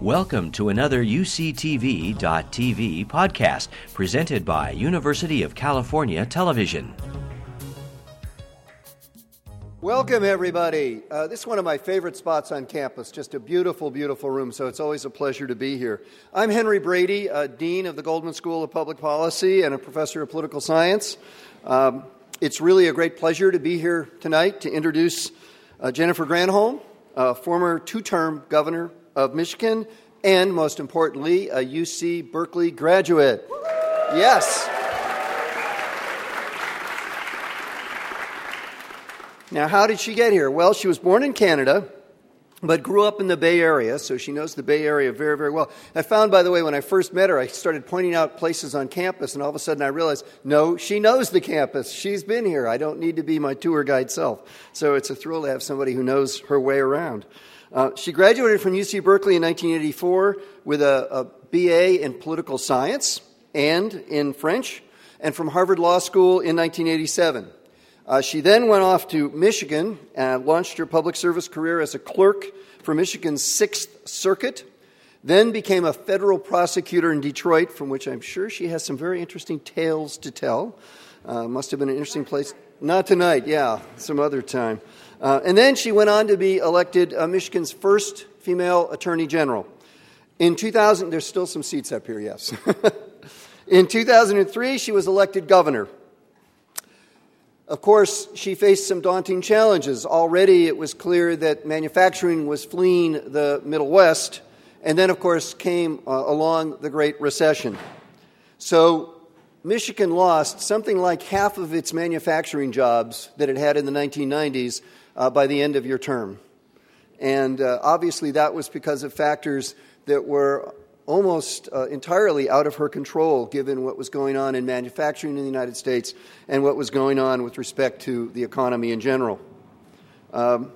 Welcome to another UCTV.tv podcast presented by University of California Television. Welcome, everybody. Uh, this is one of my favorite spots on campus. Just a beautiful, beautiful room, so it's always a pleasure to be here. I'm Henry Brady, uh, Dean of the Goldman School of Public Policy and a professor of political science. Um, it's really a great pleasure to be here tonight to introduce uh, Jennifer Granholm, former two term governor of Michigan, and most importantly, a UC Berkeley graduate. Yes. Now, how did she get here? Well, she was born in Canada, but grew up in the Bay Area, so she knows the Bay Area very, very well. I found, by the way, when I first met her, I started pointing out places on campus, and all of a sudden I realized, no, she knows the campus. She's been here. I don't need to be my tour guide self. So it's a thrill to have somebody who knows her way around. Uh, she graduated from UC Berkeley in 1984 with a, a BA in political science and in French, and from Harvard Law School in 1987. Uh, she then went off to Michigan and launched her public service career as a clerk for Michigan's Sixth Circuit, then became a federal prosecutor in Detroit, from which I'm sure she has some very interesting tales to tell. Uh, must have been an interesting place. Not tonight, yeah, some other time. Uh, and then she went on to be elected uh, Michigan's first female attorney general. In 2000, there's still some seats up here, yes. In 2003, she was elected governor. Of course, she faced some daunting challenges. Already, it was clear that manufacturing was fleeing the Middle West, and then, of course, came uh, along the Great Recession. So, Michigan lost something like half of its manufacturing jobs that it had in the 1990s uh, by the end of your term. And uh, obviously, that was because of factors that were almost uh, entirely out of her control, given what was going on in manufacturing in the United States and what was going on with respect to the economy in general. Um,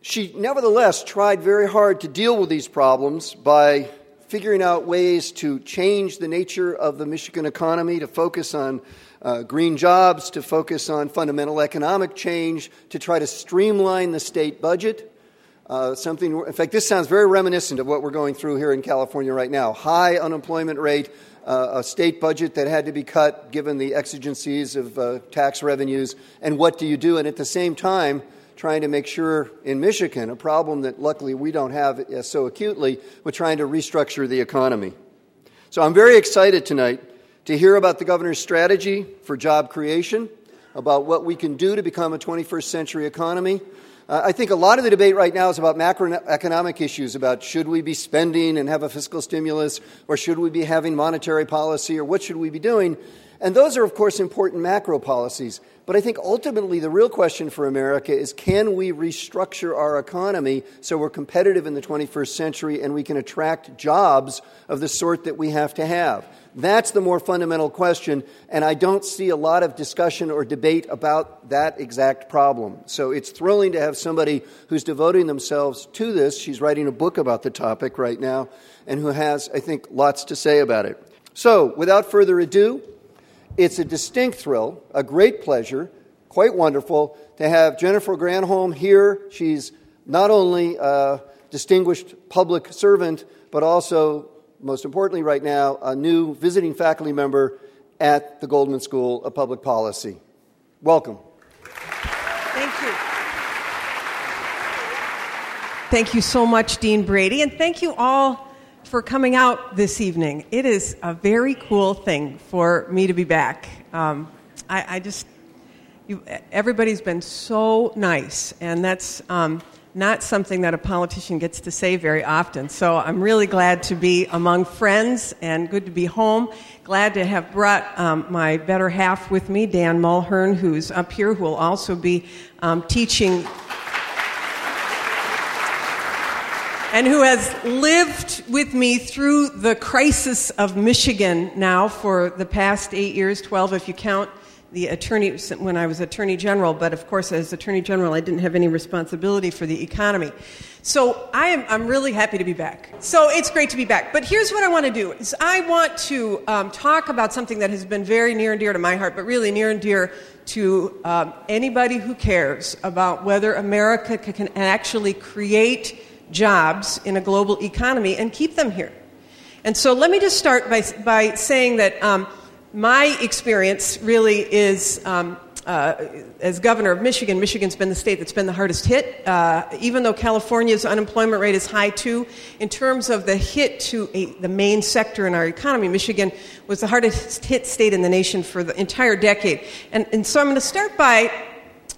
she nevertheless tried very hard to deal with these problems by figuring out ways to change the nature of the Michigan economy, to focus on uh, green jobs, to focus on fundamental economic change, to try to streamline the state budget. Uh, something, in fact, this sounds very reminiscent of what we're going through here in California right now. High unemployment rate, uh, a state budget that had to be cut given the exigencies of uh, tax revenues, and what do you do? And at the same time, trying to make sure in Michigan, a problem that luckily we don't have uh, so acutely, we're trying to restructure the economy. So I'm very excited tonight to hear about the governor's strategy for job creation, about what we can do to become a 21st century economy. Uh, I think a lot of the debate right now is about macroeconomic issues about should we be spending and have a fiscal stimulus, or should we be having monetary policy, or what should we be doing? And those are, of course, important macro policies. But I think ultimately the real question for America is can we restructure our economy so we're competitive in the 21st century and we can attract jobs of the sort that we have to have? That's the more fundamental question, and I don't see a lot of discussion or debate about that exact problem. So it's thrilling to have somebody who's devoting themselves to this. She's writing a book about the topic right now, and who has, I think, lots to say about it. So, without further ado, it's a distinct thrill, a great pleasure, quite wonderful to have Jennifer Granholm here. She's not only a distinguished public servant, but also most importantly, right now, a new visiting faculty member at the Goldman School of Public Policy. Welcome. Thank you. Thank you so much, Dean Brady, and thank you all for coming out this evening. It is a very cool thing for me to be back. Um, I, I, just, you, everybody's been so nice, and that's. Um, not something that a politician gets to say very often. So I'm really glad to be among friends and good to be home. Glad to have brought um, my better half with me, Dan Mulhern, who's up here, who will also be um, teaching and who has lived with me through the crisis of Michigan now for the past eight years, 12 if you count the attorney when I was attorney general, but of course, as attorney general, I didn't have any responsibility for the economy. So I am I'm really happy to be back. So it's great to be back. But here's what I want to do: is I want to um, talk about something that has been very near and dear to my heart, but really near and dear to um, anybody who cares about whether America can actually create jobs in a global economy and keep them here. And so let me just start by, by saying that um, my experience really is um, uh, as governor of Michigan, Michigan's been the state that's been the hardest hit. Uh, even though California's unemployment rate is high too, in terms of the hit to a, the main sector in our economy, Michigan was the hardest hit state in the nation for the entire decade. And, and so I'm going to start by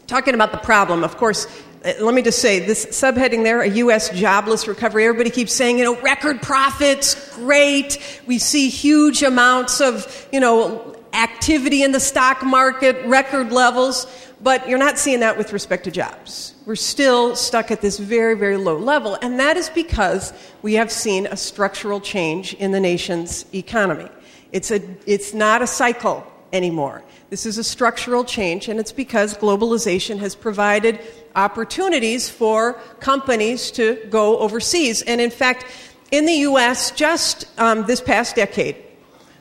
talking about the problem. Of course, Uh, let me just say this subheading there a U.S. jobless recovery. Everybody keeps saying, you know, record profits, great. We see huge amounts of, you know, activity in the stock market, record levels, but you're not seeing that with respect to jobs. We're still stuck at this very, very low level, and that is because we have seen a structural change in the nation's economy. It's, a, it's not a cycle anymore. This is a structural change, and it's because globalization has provided opportunities for companies to go overseas. And in fact, in the U.S., just um, this past decade,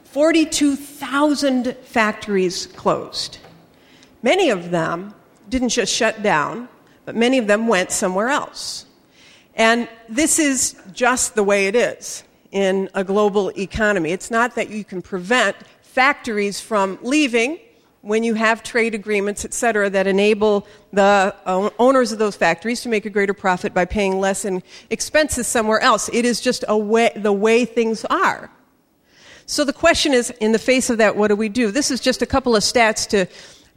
42,000 factories closed. Many of them didn't just shut down, but many of them went somewhere else. And this is just the way it is in a global economy. It's not that you can prevent factories from leaving when you have trade agreements, et cetera, that enable the owners of those factories to make a greater profit by paying less in expenses somewhere else. It is just way, the way things are. So the question is, in the face of that, what do we do? This is just a couple of stats to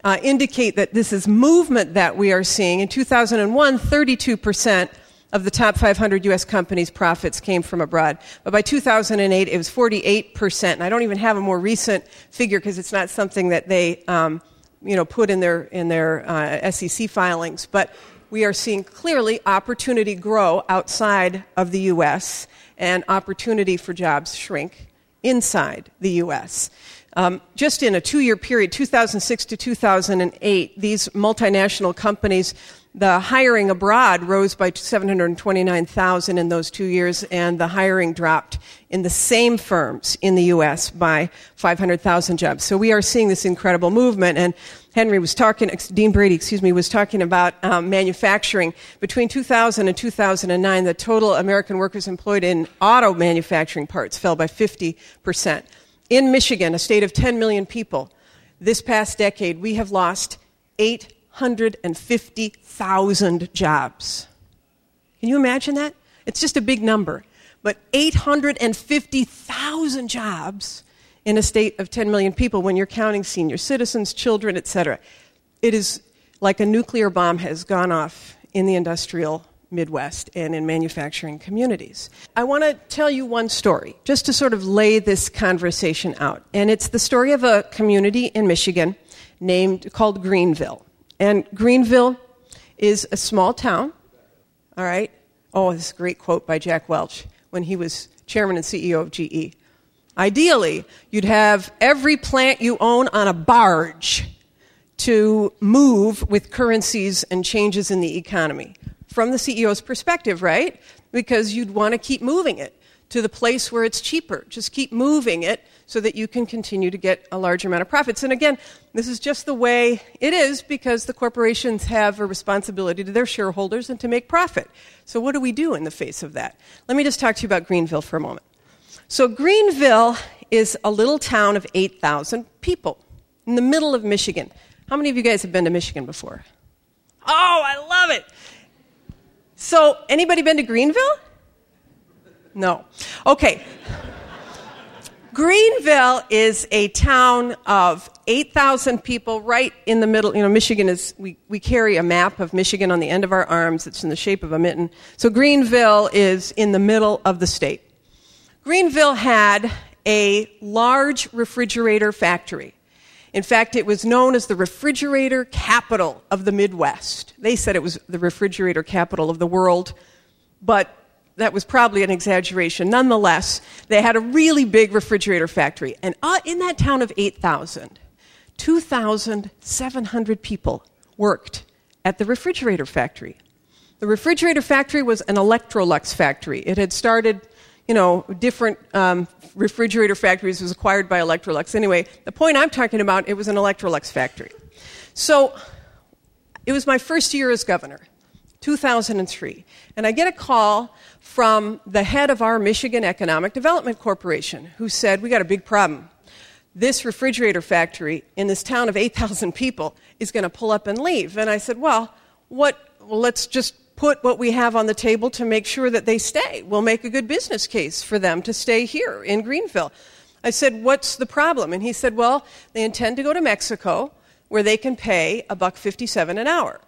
uh, indicate that this is movement that we are seeing. In 2001, 32% of the top 500 U.S. companies' profits came from abroad. But by 2008, it was 48%. And I don't even have a more recent figure because it's not something that they, um, you know, put in their, in their uh, SEC filings. But we are seeing clearly opportunity grow outside of the U.S. and opportunity for jobs shrink inside the U.S. Um, just in a two year period, 2006 to 2008, these multinational companies, the hiring abroad rose by 729,000 in those two years, and the hiring dropped in the same firms in the U.S. by 500,000 jobs. So we are seeing this incredible movement. And Henry was talking, Dean Brady, excuse me, was talking about um, manufacturing. Between 2000 and 2009, the total American workers employed in auto manufacturing parts fell by 50%. In Michigan, a state of 10 million people, this past decade, we have lost 850,000 jobs. Can you imagine that? It's just a big number. But 850,000 jobs in a state of 10 million people when you're counting senior citizens, children, etc. It is like a nuclear bomb has gone off in the industrial Midwest and in manufacturing communities. I want to tell you one story just to sort of lay this conversation out. And it's the story of a community in Michigan named called Greenville. And Greenville is a small town. All right. Oh, this great quote by Jack Welch when he was chairman and CEO of GE. Ideally, you'd have every plant you own on a barge to move with currencies and changes in the economy. From the CEO's perspective, right? Because you'd want to keep moving it to the place where it's cheaper. Just keep moving it so that you can continue to get a large amount of profits. And again, this is just the way it is because the corporations have a responsibility to their shareholders and to make profit. So, what do we do in the face of that? Let me just talk to you about Greenville for a moment. So, Greenville is a little town of 8,000 people in the middle of Michigan. How many of you guys have been to Michigan before? Oh, I love it. So, anybody been to Greenville? No. Okay. Greenville is a town of 8,000 people right in the middle. You know, Michigan is, we, we carry a map of Michigan on the end of our arms. It's in the shape of a mitten. So Greenville is in the middle of the state. Greenville had a large refrigerator factory. In fact, it was known as the refrigerator capital of the Midwest. They said it was the refrigerator capital of the world, but that was probably an exaggeration. Nonetheless, they had a really big refrigerator factory. And uh, in that town of 8,000, 2,700 people worked at the refrigerator factory. The refrigerator factory was an Electrolux factory. It had started you know, different um, refrigerator factories was acquired by Electrolux. Anyway, the point I'm talking about, it was an Electrolux factory. So it was my first year as governor. 2003. And I get a call from the head of our Michigan Economic Development Corporation who said, We got a big problem. This refrigerator factory in this town of 8,000 people is going to pull up and leave. And I said, Well, what? Well, let's just put what we have on the table to make sure that they stay. We'll make a good business case for them to stay here in Greenville. I said, What's the problem? And he said, Well, they intend to go to Mexico where they can pay a buck 57 an hour.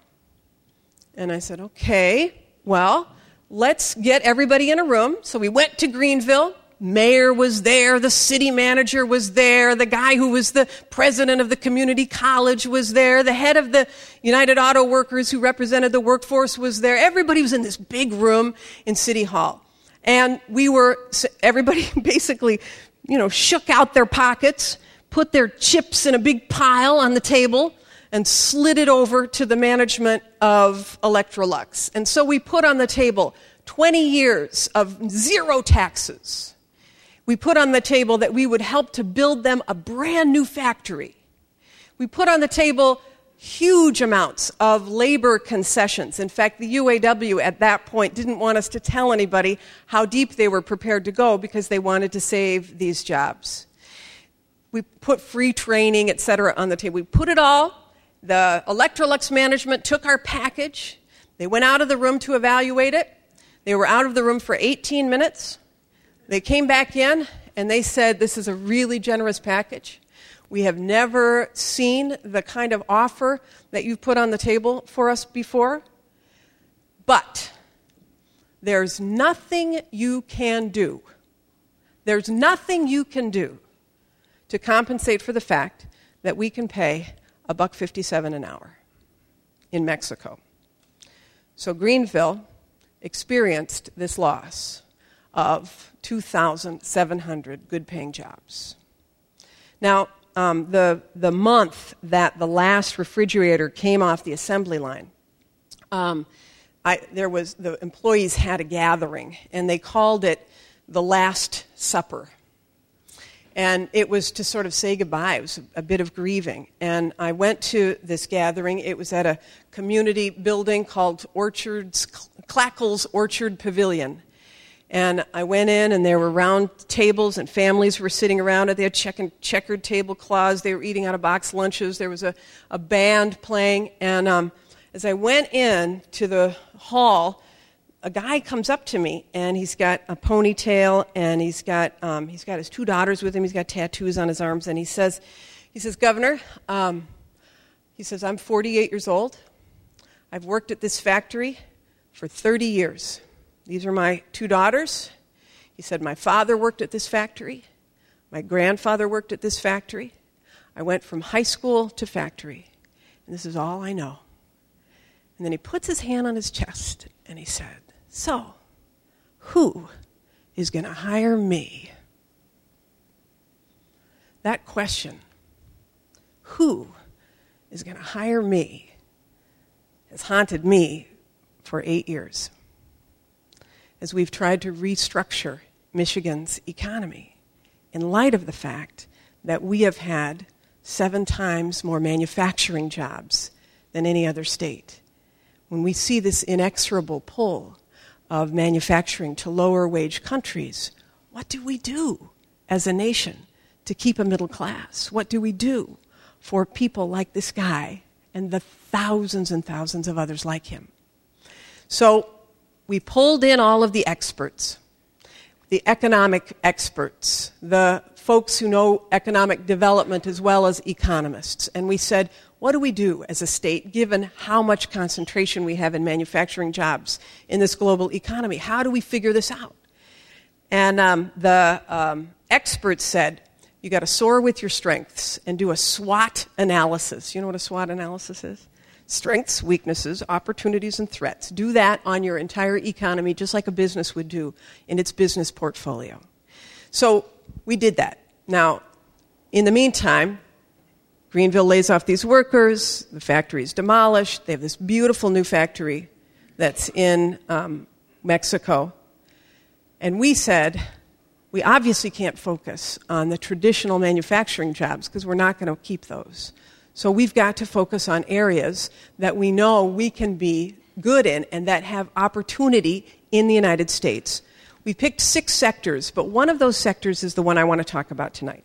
And I said, Okay, well, let's get everybody in a room. So we went to Greenville. Mayor was there, the city manager was there, the guy who was the president of the community college was there, the head of the United Auto Workers who represented the workforce was there. Everybody was in this big room in City Hall. And we were, everybody basically, you know, shook out their pockets, put their chips in a big pile on the table, and slid it over to the management of Electrolux. And so we put on the table 20 years of zero taxes. We put on the table that we would help to build them a brand new factory. We put on the table huge amounts of labor concessions. In fact, the UAW at that point didn't want us to tell anybody how deep they were prepared to go because they wanted to save these jobs. We put free training, et cetera, on the table. We put it all the Electrolux management took our package. They went out of the room to evaluate it. They were out of the room for 18 minutes. They came back in and they said, This is a really generous package. We have never seen the kind of offer that you've put on the table for us before. But there's nothing you can do. There's nothing you can do to compensate for the fact that we can pay a buck 57 an hour in Mexico. So Greenville experienced this loss of 2,700 good paying jobs. Now, um, the, the month that the last refrigerator came off the assembly line, um, I, there was, the employees had a gathering, and they called it the Last Supper. And it was to sort of say goodbye. It was a bit of grieving. And I went to this gathering. It was at a community building called Orchards, Klackles Orchard Pavilion. And I went in, and there were round tables, and families were sitting around it. They had checkered tablecloths. They were eating out of box lunches. There was a, a band playing. And um, as I went in to the hall, a guy comes up to me and he's got a ponytail and he's got um, he's got his two daughters with him. He's got tattoos on his arms and he says, he says, Governor, um, he says, I'm 48 years old. I've worked at this factory for 30 years. These are my two daughters. He said, My father worked at this factory. My grandfather worked at this factory. I went from high school to factory, and this is all I know. And then he puts his hand on his chest and he said, so, who is going to hire me? That question, who is going to hire me, has haunted me for eight years as we've tried to restructure Michigan's economy in light of the fact that we have had seven times more manufacturing jobs than any other state. When we see this inexorable pull of manufacturing to lower wage countries, what do we do as a nation to keep a middle class? What do we do for people like this guy and the thousands and thousands of others like him? So we pulled in all of the experts, the economic experts, the folks who know economic development as well as economists, and we said, what do we do as a state given how much concentration we have in manufacturing jobs in this global economy? How do we figure this out? And um, the um, experts said, you got to soar with your strengths and do a SWOT analysis. You know what a SWOT analysis is? Strengths, weaknesses, opportunities, and threats. Do that on your entire economy just like a business would do in its business portfolio. So we did that. Now, in the meantime, Greenville lays off these workers, the factory is demolished. They have this beautiful new factory that's in um, Mexico. And we said, we obviously can't focus on the traditional manufacturing jobs because we're not going to keep those. So we've got to focus on areas that we know we can be good in and that have opportunity in the United States. We picked six sectors, but one of those sectors is the one I want to talk about tonight,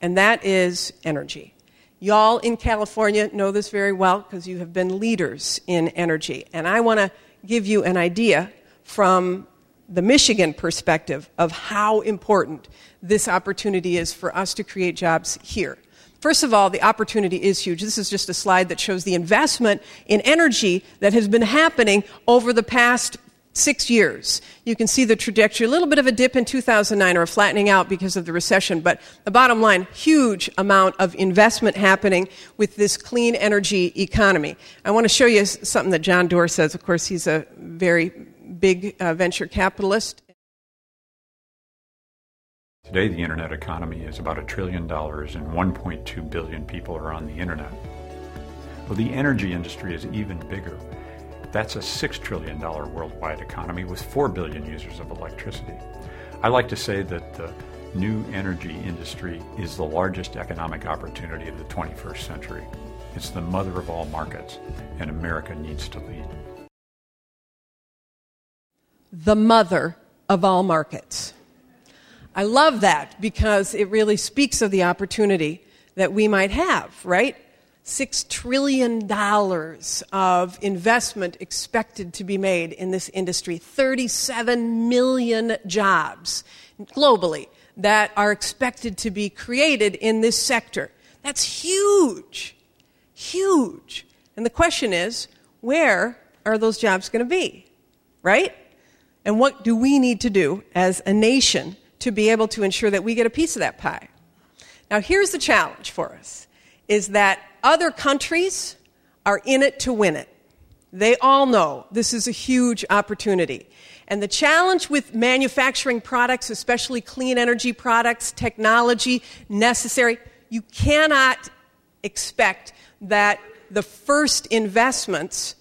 and that is energy. Y'all in California know this very well because you have been leaders in energy, and I want to give you an idea from the Michigan perspective of how important this opportunity is for us to create jobs here. First of all, the opportunity is huge. This is just a slide that shows the investment in energy that has been happening over the past six years. You can see the trajectory, a little bit of a dip in 2009 or a flattening out because of the recession, but the bottom line, huge amount of investment happening with this clean energy economy. I want to show you something that John Doerr says. Of course, he's a very big uh, venture capitalist. Today, the internet economy is about a trillion dollars and 1.2 billion people are on the internet. Well, the energy industry is even bigger. That's a $6 trillion worldwide economy with 4 billion users of electricity. I like to say that the new energy industry is the largest economic opportunity of the 21st century. It's the mother of all markets, and America needs to lead. The mother of all markets. I love that because it really speaks of the opportunity that we might have, right? $6 trillion of investment expected to be made in this industry, 37 million jobs globally that are expected to be created in this sector. That's huge, huge. And the question is where are those jobs going to be? Right? And what do we need to do as a nation to be able to ensure that we get a piece of that pie. Now, here's the challenge for us is that other countries are in it to win it. They all know this is a huge opportunity. And the challenge with manufacturing products, especially clean energy products, technology necessary, you cannot expect that the first investments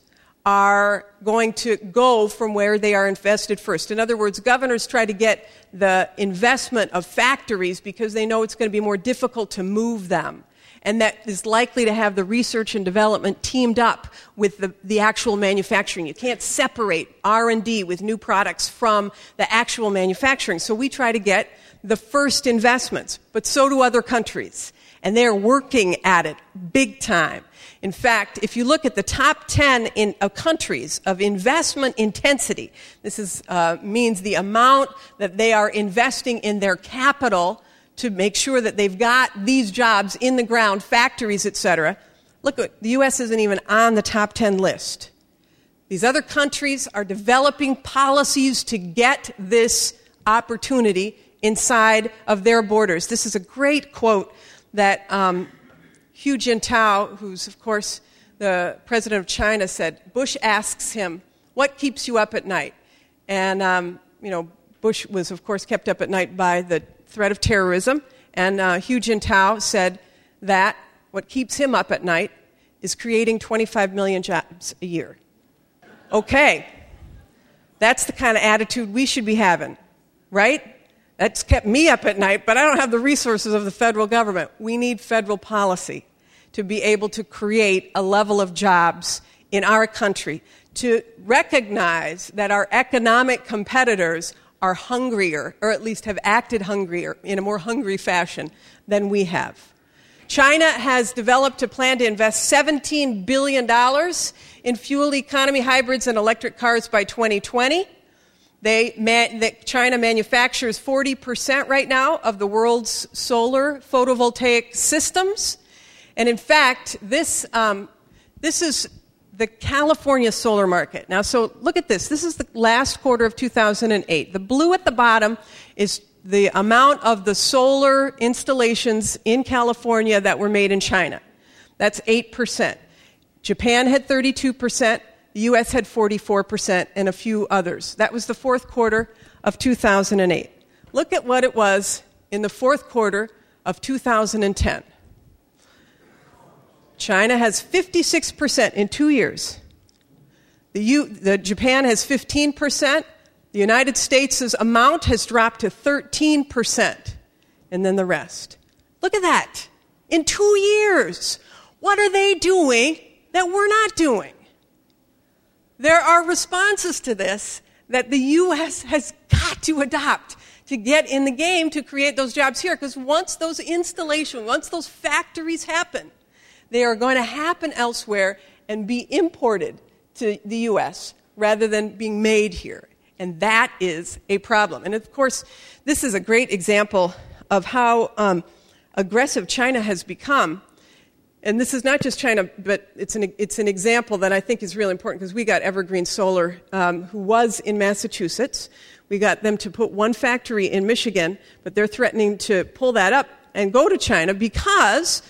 are going to go from where they are invested first. In other words, governors try to get the investment of factories because they know it's going to be more difficult to move them. And that is likely to have the research and development teamed up with the, the actual manufacturing. You can't separate R&D with new products from the actual manufacturing. So we try to get the first investments, but so do other countries. And they're working at it big time. In fact, if you look at the top 10 in, uh, countries of investment intensity, this is, uh, means the amount that they are investing in their capital to make sure that they've got these jobs in the ground, factories, etc. Look, the U.S. isn't even on the top 10 list. These other countries are developing policies to get this opportunity inside of their borders. This is a great quote that um, Hu Jintao, who's, of course, the president of China, said Bush asks him, What keeps you up at night? And, um, you know, Bush was, of course, kept up at night by the threat of terrorism. And uh, Hu Jintao said that what keeps him up at night is creating 25 million jobs a year. Okay, that's the kind of attitude we should be having, right? That's kept me up at night, but I don't have the resources of the federal government. We need federal policy to be able to create a level of jobs in our country, to recognize that our economic competitors are hungrier, or at least have acted hungrier in a more hungry fashion than we have. China has developed a plan to invest $17 billion in fuel economy hybrids and electric cars by 2020. They, that China manufactures 40% right now of the world's solar photovoltaic systems. And in fact, this, um, this is the California solar market. Now, so look at this. This is the last quarter of 2008. The blue at the bottom is the amount of the solar installations in California that were made in China. That's 8%. Japan had 32%. The U.S. had 44% and a few others. That was the fourth quarter of 2008. Look at what it was in the fourth quarter of 2010. China has 56% in two years. The, U, the Japan has 15%. The United States' amount has dropped to 13%. And then the rest. Look at that. In two years. What are they doing that we're not doing? There are responses to this that the U.S. has got to adopt to get in the game to create those jobs here. Because once those installations, once those factories happen, they are going to happen elsewhere and be imported to the U.S. rather than being made here. And that is a problem. And of course, this is a great example of how um, aggressive China has become. And this is not just China, but it's an, it's an example that I think is really important because we got Evergreen Solar, um, who was in Massachusetts. We got them to put one factory in Michigan, but they're threatening to pull that up and go to China because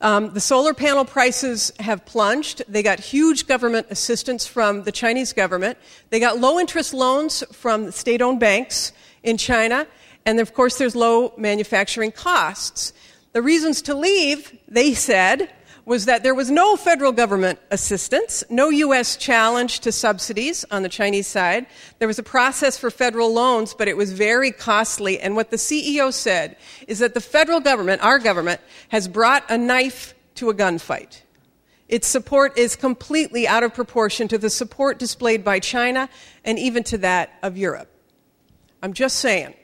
um, the solar panel prices have plunged. They got huge government assistance from the Chinese government. They got low interest loans from state owned banks in China. And of course, there's low manufacturing costs. The reasons to leave, they said, was that there was no federal government assistance, no U.S. challenge to subsidies on the Chinese side. There was a process for federal loans, but it was very costly. And what the CEO said is that the federal government, our government, has brought a knife to a gunfight. Its support is completely out of proportion to the support displayed by China and even to that of Europe. I'm just saying,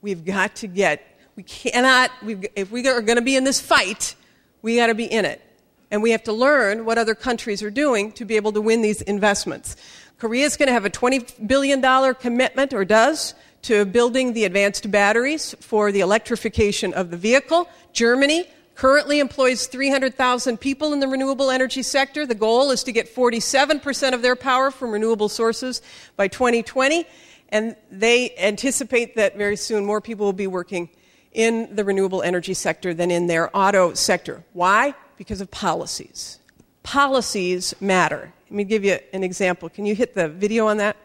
we've got to get, we cannot, if we are going to be in this fight, we got to be in it and we have to learn what other countries are doing to be able to win these investments. Korea is going to have a $20 billion commitment, or does, to building the advanced batteries for the electrification of the vehicle. Germany currently employs 300,000 people in the renewable energy sector. The goal is to get 47% of their power from renewable sources by 2020. And they anticipate that very soon more people will be working in the renewable energy sector than in their auto sector. Why? Because of policies. Policies matter. Let me give you an example. Can you hit the video on that?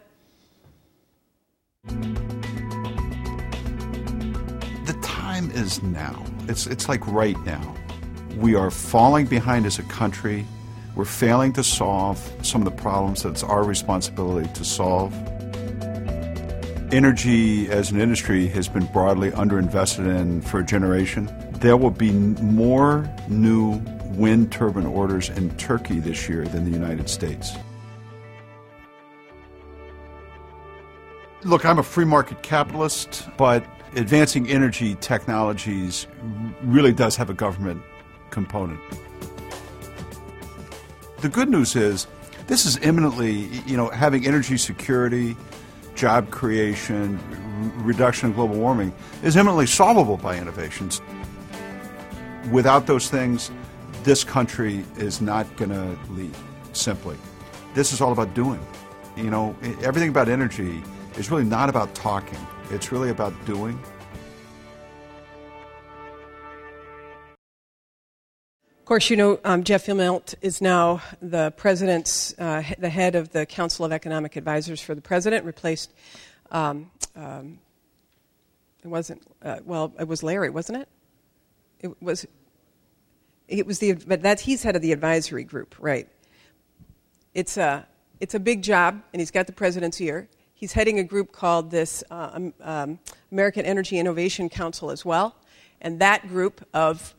The time is now. It's, it's like right now. We are falling behind as a country. We're failing to solve some of the problems that it's our responsibility to solve. Energy as an industry has been broadly underinvested in for a generation. There will be more new wind turbine orders in Turkey this year than the United States. Look, I'm a free market capitalist, but advancing energy technologies really does have a government component. The good news is this is imminently, you know, having energy security, job creation, reduction of global warming is imminently solvable by innovations. Without those things, this country is not going to lead, simply. This is all about doing. You know, everything about energy is really not about talking, it's really about doing. Of course, you know, um, Jeff Immelt is now the president's, uh, the head of the Council of Economic Advisors for the president, replaced, um, um, it wasn't, uh, well, it was Larry, wasn't it? It was, it was the, but that he's head of the advisory group, right? It's a, it's a big job, and he's got the president's ear. He's heading a group called this uh, um, um, American Energy Innovation Council as well, and that group of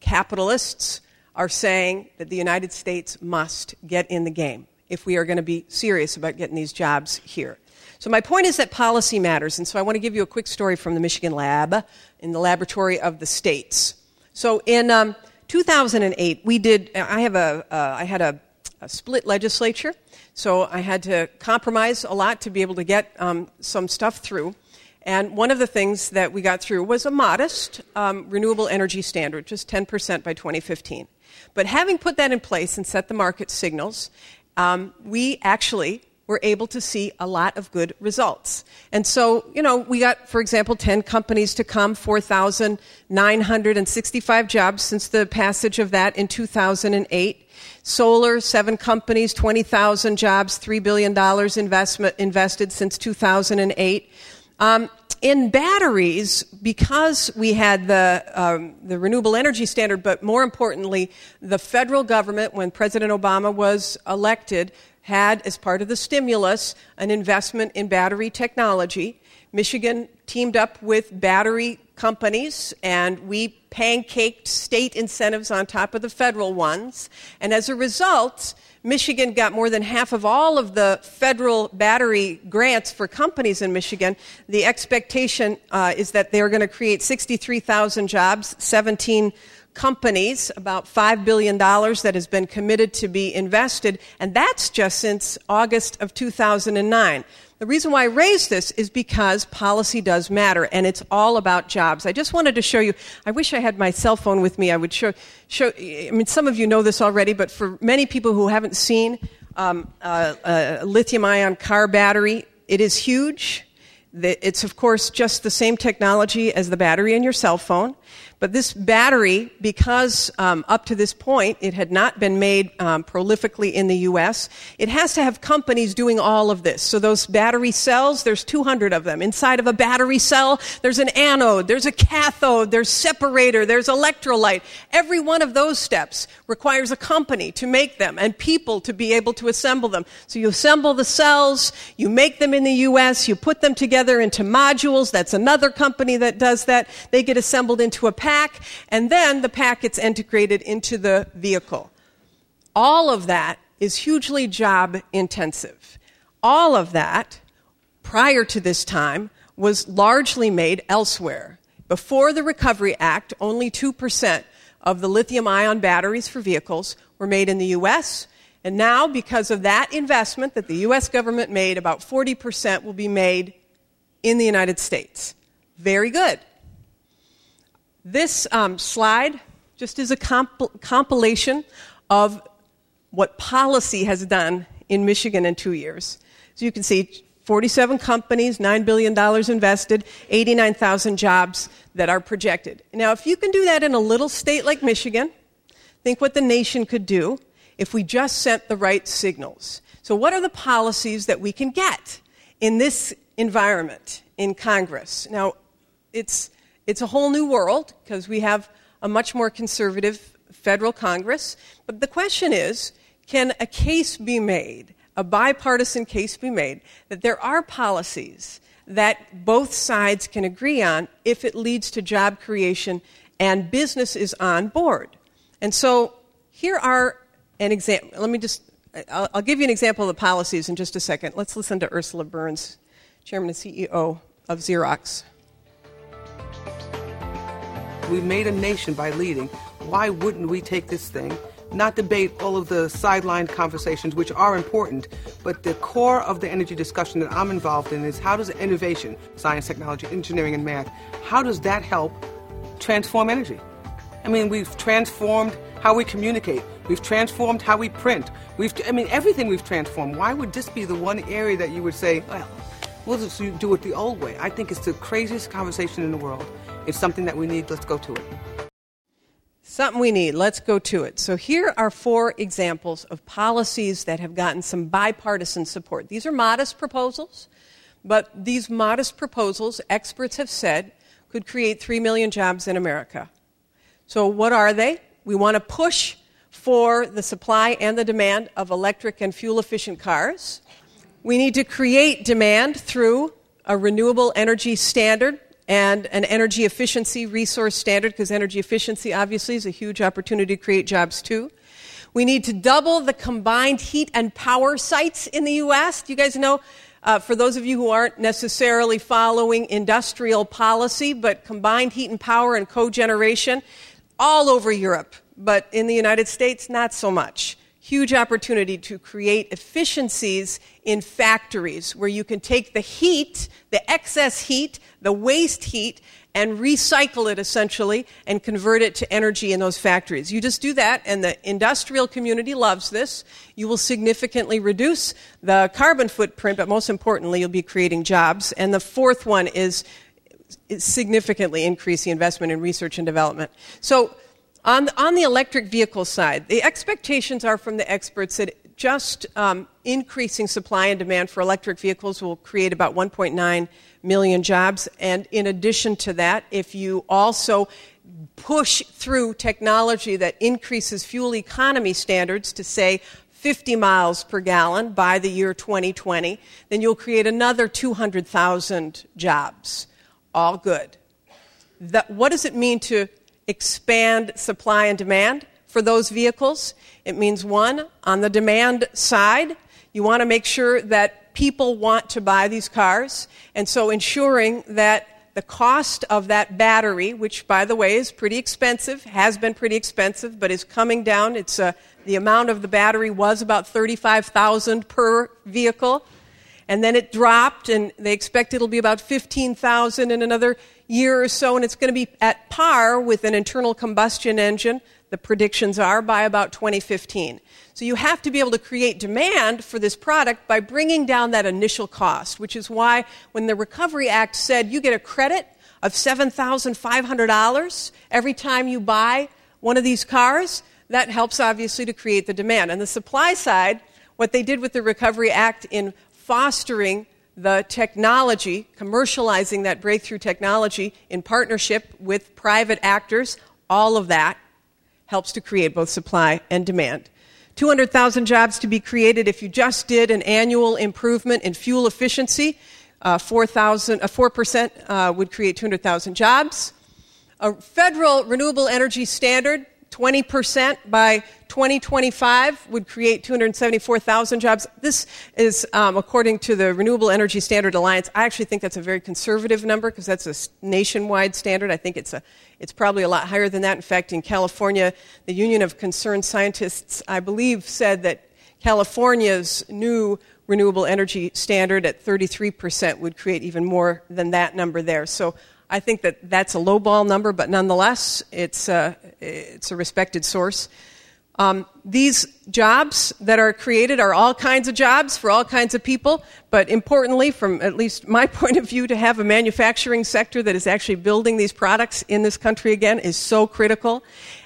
capitalists are saying that the United States must get in the game if we are going to be serious about getting these jobs here. So, my point is that policy matters, and so I want to give you a quick story from the Michigan lab in the laboratory of the states. So, in um, 2008, we did, I, have a, uh, I had a, a, split legislature, so I had to compromise a lot to be able to get um, some stuff through. And one of the things that we got through was a modest um, renewable energy standard, just 10% by 2015. But having put that in place and set the market signals, um, we actually we're able to see a lot of good results. And so, you know, we got, for example, 10 companies to come, 4,965 jobs since the passage of that in 2008. Solar, seven companies, 20,000 jobs, $3 billion investment invested since 2008. Um, in batteries, because we had the, um, the renewable energy standard, but more importantly, the federal government, when President Obama was elected, had, as part of the stimulus, an investment in battery technology. Michigan teamed up with battery companies, and we pancaked state incentives on top of the federal ones. And as a result, Michigan got more than half of all of the federal battery grants for companies in Michigan. The expectation uh, is that they're going to create 63,000 jobs, 17 companies, about $5 billion that has been committed to be invested, and that's just since August of 2009. The reason why I raise this is because policy does matter, and it's all about jobs. I just wanted to show you. I wish I had my cell phone with me. I would show. show I mean, some of you know this already, but for many people who haven't seen um, uh, a lithium-ion car battery, it is huge. It's of course just the same technology as the battery in your cell phone. But this battery, because um, up to this point it had not been made um, prolifically in the U.S., it has to have companies doing all of this. So those battery cells, there's 200 of them. Inside of a battery cell, there's an anode, there's a cathode, there's separator, there's electrolyte. Every one of those steps requires a company to make them and people to be able to assemble them. So you assemble the cells, you make them in the U.S., you put them together into modules. That's another company that does that. They get assembled into a package pack, and then the pack gets integrated into the vehicle. All of that is hugely job intensive. All of that, prior to this time, was largely made elsewhere. Before the Recovery Act, only 2% of the lithium ion batteries for vehicles were made in the U.S. And now, because of that investment that the U.S. government made, about 40% will be made in the United States. Very good. This um, slide just is a comp- compilation of what policy has done in Michigan in two years. So you can see 47 companies, $9 billion invested, 89,000 jobs that are projected. Now, if you can do that in a little state like Michigan, think what the nation could do if we just sent the right signals. So, what are the policies that we can get in this environment in Congress? Now, it's it's a whole new world because we have a much more conservative federal Congress. But the question is can a case be made, a bipartisan case be made, that there are policies that both sides can agree on if it leads to job creation and business is on board? And so here are an example. Let me just, I'll, I'll give you an example of the policies in just a second. Let's listen to Ursula Burns, Chairman and CEO of Xerox. We made a nation by leading. Why wouldn't we take this thing? Not debate all of the sideline conversations, which are important, but the core of the energy discussion that I'm involved in is how does innovation, science, technology, engineering, and math, how does that help transform energy? I mean, we've transformed how we communicate. We've transformed how we print. We've, I mean, everything we've transformed. Why would this be the one area that you would say, well, we'll just do it the old way? I think it's the craziest conversation in the world. It's something that we need. Let's go to it. Something we need. Let's go to it. So, here are four examples of policies that have gotten some bipartisan support. These are modest proposals, but these modest proposals, experts have said, could create 3 million jobs in America. So, what are they? We want to push for the supply and the demand of electric and fuel efficient cars. We need to create demand through a renewable energy standard and an energy efficiency resource standard, because energy efficiency obviously is a huge opportunity to create jobs too. We need to double the combined heat and power sites in the U.S. Do you guys know? Uh, for those of you who aren't necessarily following industrial policy, but combined heat and power and cogeneration all over Europe, but in the United States, not so much huge opportunity to create efficiencies in factories where you can take the heat, the excess heat, the waste heat, and recycle it essentially and convert it to energy in those factories. You just do that, and the industrial community loves this. You will significantly reduce the carbon footprint, but most importantly, you'll be creating jobs. And the fourth one is, is significantly increase the investment in research and development. So on the, on the electric vehicle side, the expectations are from the experts that just um, increasing supply and demand for electric vehicles will create about 1.9 million jobs. And in addition to that, if you also push through technology that increases fuel economy standards to say 50 miles per gallon by the year 2020, then you'll create another 200,000 jobs. All good. the, what does it mean to expand supply and demand for those vehicles? It means one, on the demand side, you want to make sure that people want to buy these cars, and so ensuring that the cost of that battery, which by the way is pretty expensive, has been pretty expensive, but is coming down. It's uh, the amount of the battery was about 35,000 per vehicle, and then it dropped, and they expect it'll be about 15,000 in another year or so, and it's going to be at par with an internal combustion engine. The predictions are by about 2015. So you have to be able to create demand for this product by bringing down that initial cost, which is why when the Recovery Act said you get a credit of $7,500 every time you buy one of these cars, that helps obviously to create the demand. And the supply side, what they did with the Recovery Act in fostering the technology, commercializing that breakthrough technology in partnership with private actors, all of that helps to create both supply and demand. 200,000 jobs to be created if you just did an annual improvement in fuel efficiency. Uh, 4, 000, uh, 4% uh, would create 200,000 jobs. A federal renewable energy standard 20% by 2025 would create 274,000 jobs. This is um, according to the Renewable Energy Standard Alliance. I actually think that's a very conservative number because that's a nationwide standard. I think it's, a, it's probably a lot higher than that. In fact, in California, the Union of Concerned Scientists, I believe, said that California's new renewable energy standard at 33% would create even more than that number there. So I think that that's a lowball number, but nonetheless, it's, uh, it's a respected source. Um, these jobs that are created are all kinds of jobs for all kinds of people, but importantly, from at least my point of view, to have a manufacturing sector that is actually building these products in this country again is so critical.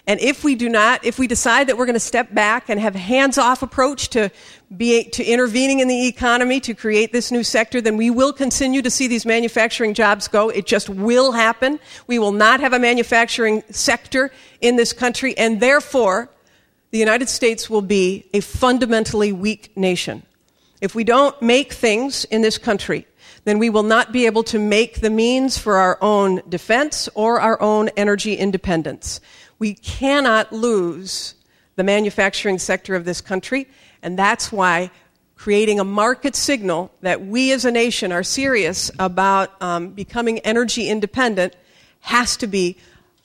And if we do not, if we decide that we're going to step back and have a hands-off approach to be, to intervening in the economy to create this new sector, then we will continue to see these manufacturing jobs go. It just will happen. We will not have a manufacturing sector in this country, and therefore, the United States will be a fundamentally weak nation. If we don't make things in this country, then we will not be able to make the means for our own defense or our own energy independence. We cannot lose the manufacturing sector of this country, and that's why creating a market signal that we as a nation are serious about um, becoming energy independent has to be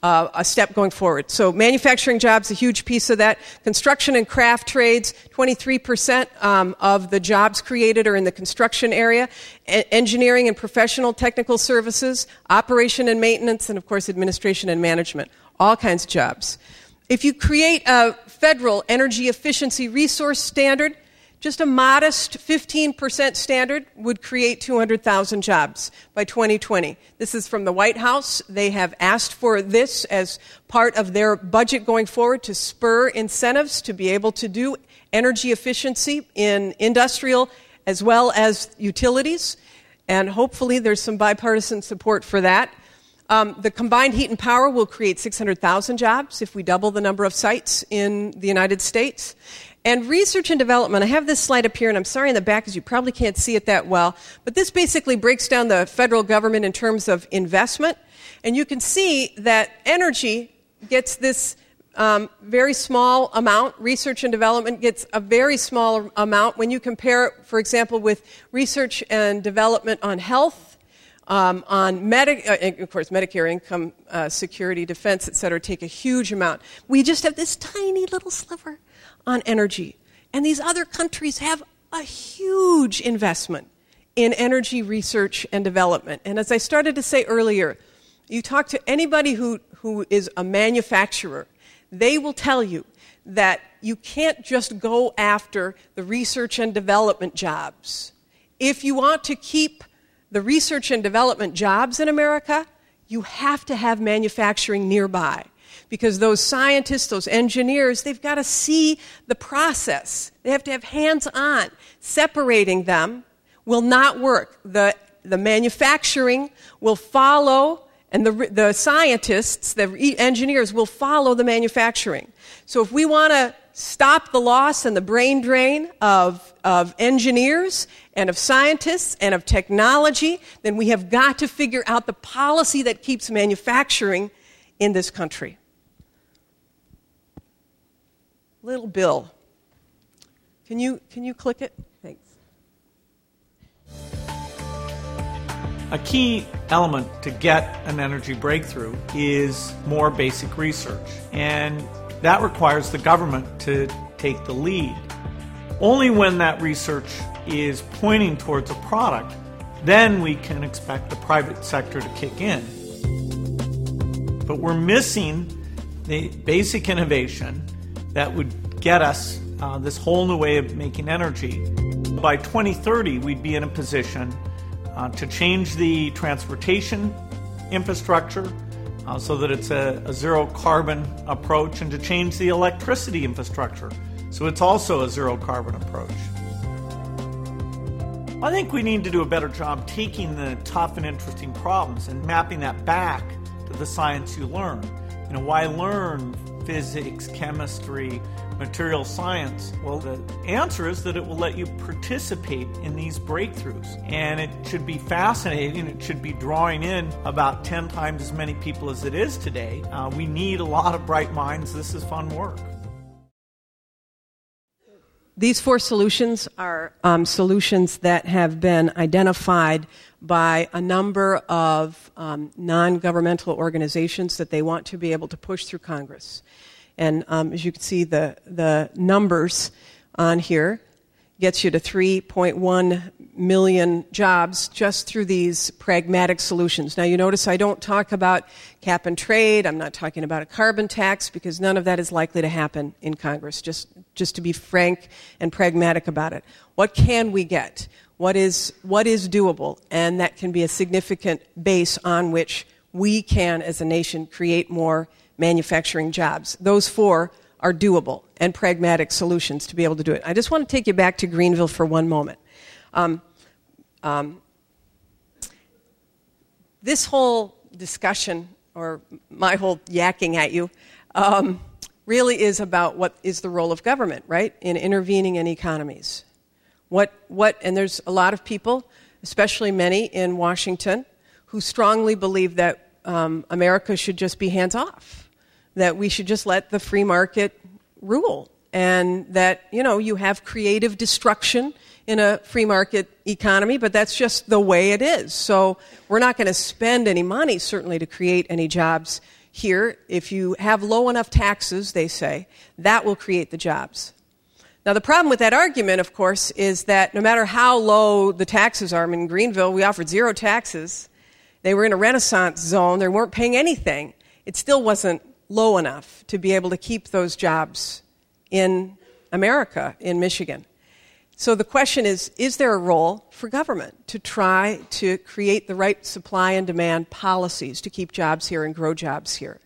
uh, a step going forward. So, manufacturing jobs, a huge piece of that. Construction and craft trades, 23% um, of the jobs created are in the construction area. E- engineering and professional technical services, operation and maintenance, and of course, administration and management all kinds of jobs. If you create a federal energy efficiency resource standard, just a modest 15% standard would create 200,000 jobs by 2020. This is from the White House. They have asked for this as part of their budget going forward to spur incentives to be able to do energy efficiency in industrial as well as utilities. And hopefully there's some bipartisan support for that. Um, the combined heat and power will create 600,000 jobs if we double the number of sites in the United States. And research and development, I have this slide up here, and I'm sorry in the back because you probably can't see it that well, but this basically breaks down the federal government in terms of investment. And you can see that energy gets this um, very small amount. Research and development gets a very small amount when you compare, it, for example, with research and development on health um, on Medi- uh, of course Medicare, income uh, security, defense, et cetera, take a huge amount. We just have this tiny little sliver on energy, and these other countries have a huge investment in energy research and development. And as I started to say earlier, you talk to anybody who, who is a manufacturer, they will tell you that you can't just go after the research and development jobs. If you want to keep the research and development jobs in America, you have to have manufacturing nearby. Because those scientists, those engineers, they've got to see the process. They have to have hands on. Separating them will not work. The, the manufacturing will follow, and the, the scientists, the engineers, will follow the manufacturing. So if we want to stop the loss and the brain drain of, of engineers and of scientists and of technology, then we have got to figure out the policy that keeps manufacturing in this country. Little Bill. Can you, can you click it? Thanks. A key element to get an energy breakthrough is more basic research. And that requires the government to take the lead. Only when that research is pointing towards a product, then we can expect the private sector to kick in. But we're missing the basic innovation that would get us uh, this whole new way of making energy. By 2030, we'd be in a position uh, to change the transportation infrastructure uh, so that it's a, a zero carbon approach and to change the electricity infrastructure so it's also a zero carbon approach. I think we need to do a better job taking the tough and interesting problems and mapping that back to the science you learn. You know, why learn physics, chemistry, material science? Well, the answer is that it will let you participate in these breakthroughs. And it should be fascinating. It should be drawing in about 10 times as many people as it is today. Uh, we need a lot of bright minds. This is fun work. These four solutions are um, solutions that have been identified by a number of um, non governmental organizations that they want to be able to push through Congress. And um, as you can see, the, the numbers on here gets you to 3.1 million jobs just through these pragmatic solutions. Now, you notice I don't talk about cap and trade. I'm not talking about a carbon tax because none of that is likely to happen in Congress, just, just to be frank and pragmatic about it. What can we get? What is, what is doable? And that can be a significant base on which we can, as a nation, create more manufacturing jobs. Those four are doable and pragmatic solutions to be able to do it. I just want to take you back to Greenville for one moment. Um, um, this whole discussion, or my whole yakking at you, um, really is about what is the role of government, right, in intervening in economies. What, what, and there's a lot of people, especially many in Washington, who strongly believe that um, America should just be hands off that we should just let the free market rule. And that you know you have creative destruction in a free market economy but that's just the way it is. So we're not going to spend any money certainly to create any jobs here. If you have low enough taxes they say that will create the jobs. Now the problem with that argument of course is that no matter how low the taxes are I mean, in greenville we offered zero taxes. They were in a renaissance zone. They weren't paying anything. It still wasn't low enough to be able to keep those jobs in America, in Michigan. So the question is is there a role for government to try to create the right supply and demand policies to keep jobs here and grow jobs here?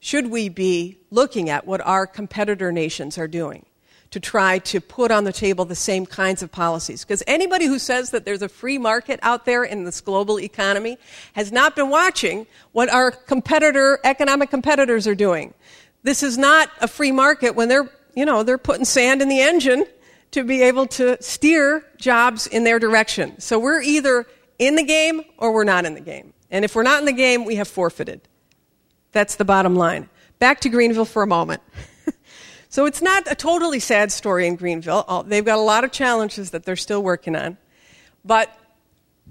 Should we be looking at what our competitor nations are doing? To try to put on the table the same kinds of policies. Because anybody who says that there's a free market out there in this global economy has not been watching what our competitor, economic competitors are doing. This is not a free market when they're, you know, they're putting sand in the engine to be able to steer jobs in their direction. So we're either in the game or we're not in the game. And if we're not in the game, we have forfeited. That's the bottom line. Back to Greenville for a moment. So it's not a totally sad story in Greenville. They've got a lot of challenges that they're still working on. But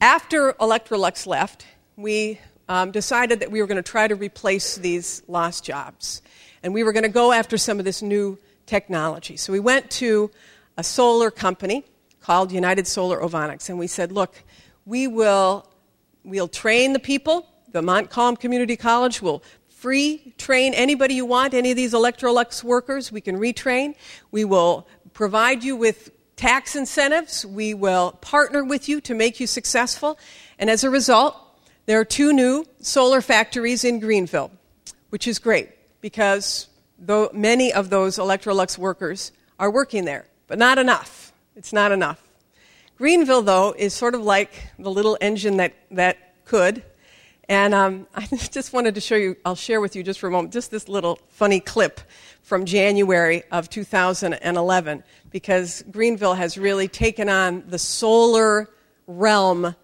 after Electrolux left, we um, decided that we were going to try to replace these lost jobs. And we were going to go after some of this new technology. So we went to a solar company called United Solar Ovonics, and we said, look, we will we'll train the people. The Montcalm Community College will free train anybody you want, any of these Electrolux workers. We can retrain. We will provide you with tax incentives. We will partner with you to make you successful. And as a result, there are two new solar factories in Greenville, which is great because though many of those Electrolux workers are working there, but not enough. It's not enough. Greenville, though, is sort of like the little engine that, that could And um, I just wanted to show you, I'll share with you just for a moment, just this little funny clip from January of 2011, because Greenville has really taken on the solar realm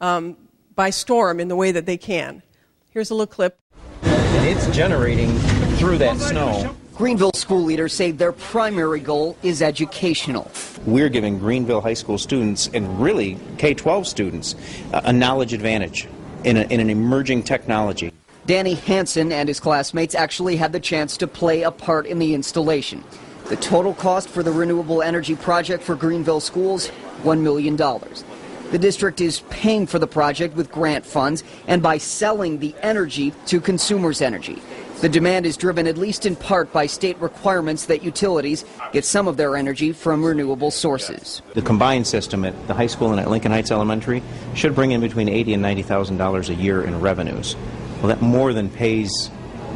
um, by storm in the way that they can. Here's a little clip. It's generating through that snow. Greenville school leaders say their primary goal is educational. We're giving Greenville High School students and really K 12 students a knowledge advantage in, a, in an emerging technology. Danny Hansen and his classmates actually had the chance to play a part in the installation. The total cost for the renewable energy project for Greenville schools, $1 million. The district is paying for the project with grant funds and by selling the energy to Consumers Energy. The demand is driven at least in part by state requirements that utilities get some of their energy from renewable sources. The combined system at the high school and at Lincoln Heights Elementary should bring in between eighty and ninety thousand dollars a year in revenues. Well, that more than pays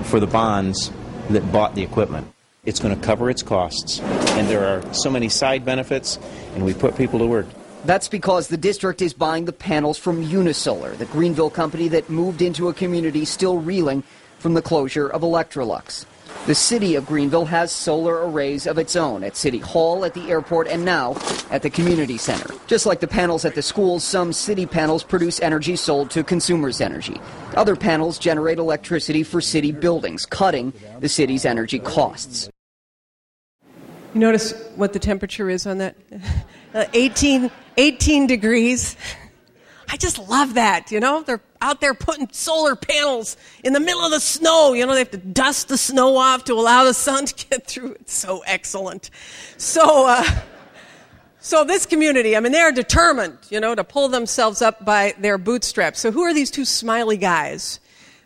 for the bonds that bought the equipment. It's going to cover its costs, and there are so many side benefits, and we put people to work. That's because the district is buying the panels from Unisolar, the Greenville company that moved into a community still reeling from the closure of Electrolux. The city of Greenville has solar arrays of its own at City Hall, at the airport, and now at the community center. Just like the panels at the schools, some city panels produce energy sold to Consumers Energy. Other panels generate electricity for city buildings, cutting the city's energy costs. You notice what the temperature is on that? Uh, 18, 18 degrees. I just love that, you know? They're out there putting solar panels in the middle of the snow. You know, they have to dust the snow off to allow the sun to get through. It's so excellent. So, uh, so this community, I mean, they're determined, you know, to pull themselves up by their bootstraps. So who are these two smiley guys?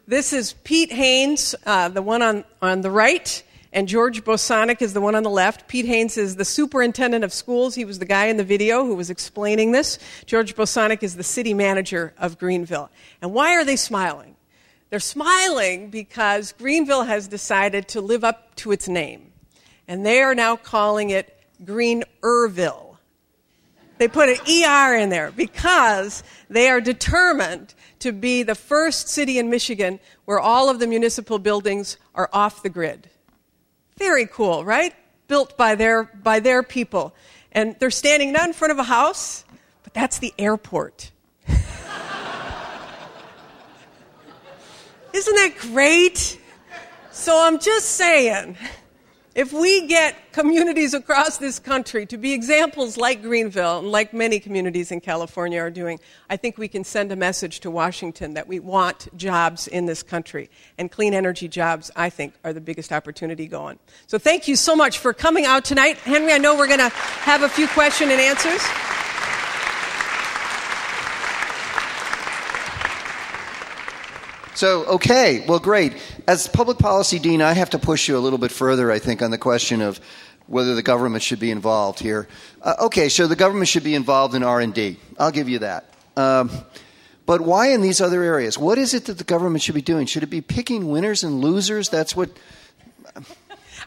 This is Pete Haynes, uh, the one on, on the right, and George Bosanic is the one on the left. Pete Haynes is the superintendent of schools. He was the guy in the video who was explaining this. George Bosanic is the city manager of Greenville. And why are they smiling? They're smiling because Greenville has decided to live up to its name. And they are now calling it Green Greenerville. They put an ER in there because they are determined to be the first city in Michigan where all of the municipal buildings are off the grid. Very cool, right? Built by their, by their people. And they're standing not in front of a house, but that's the airport. Isn't that great? So I'm just saying, if we get communities across this country to be examples like Greenville and like many communities in California are doing, I think we can send a message to Washington that we want jobs in this country. And clean energy jobs, I think, are the biggest opportunity going. So thank you so much for coming out tonight. Henry, I know we're going to have a few question and answers. So, okay, well, great. As public policy dean, I have to push you a little bit further, I think, on the question of whether the government should be involved here. Uh, okay, so the government should be involved in R&D. I'll give you that. Um, but why in these other areas? What is it that the government should be doing? Should it be picking winners and losers? That's what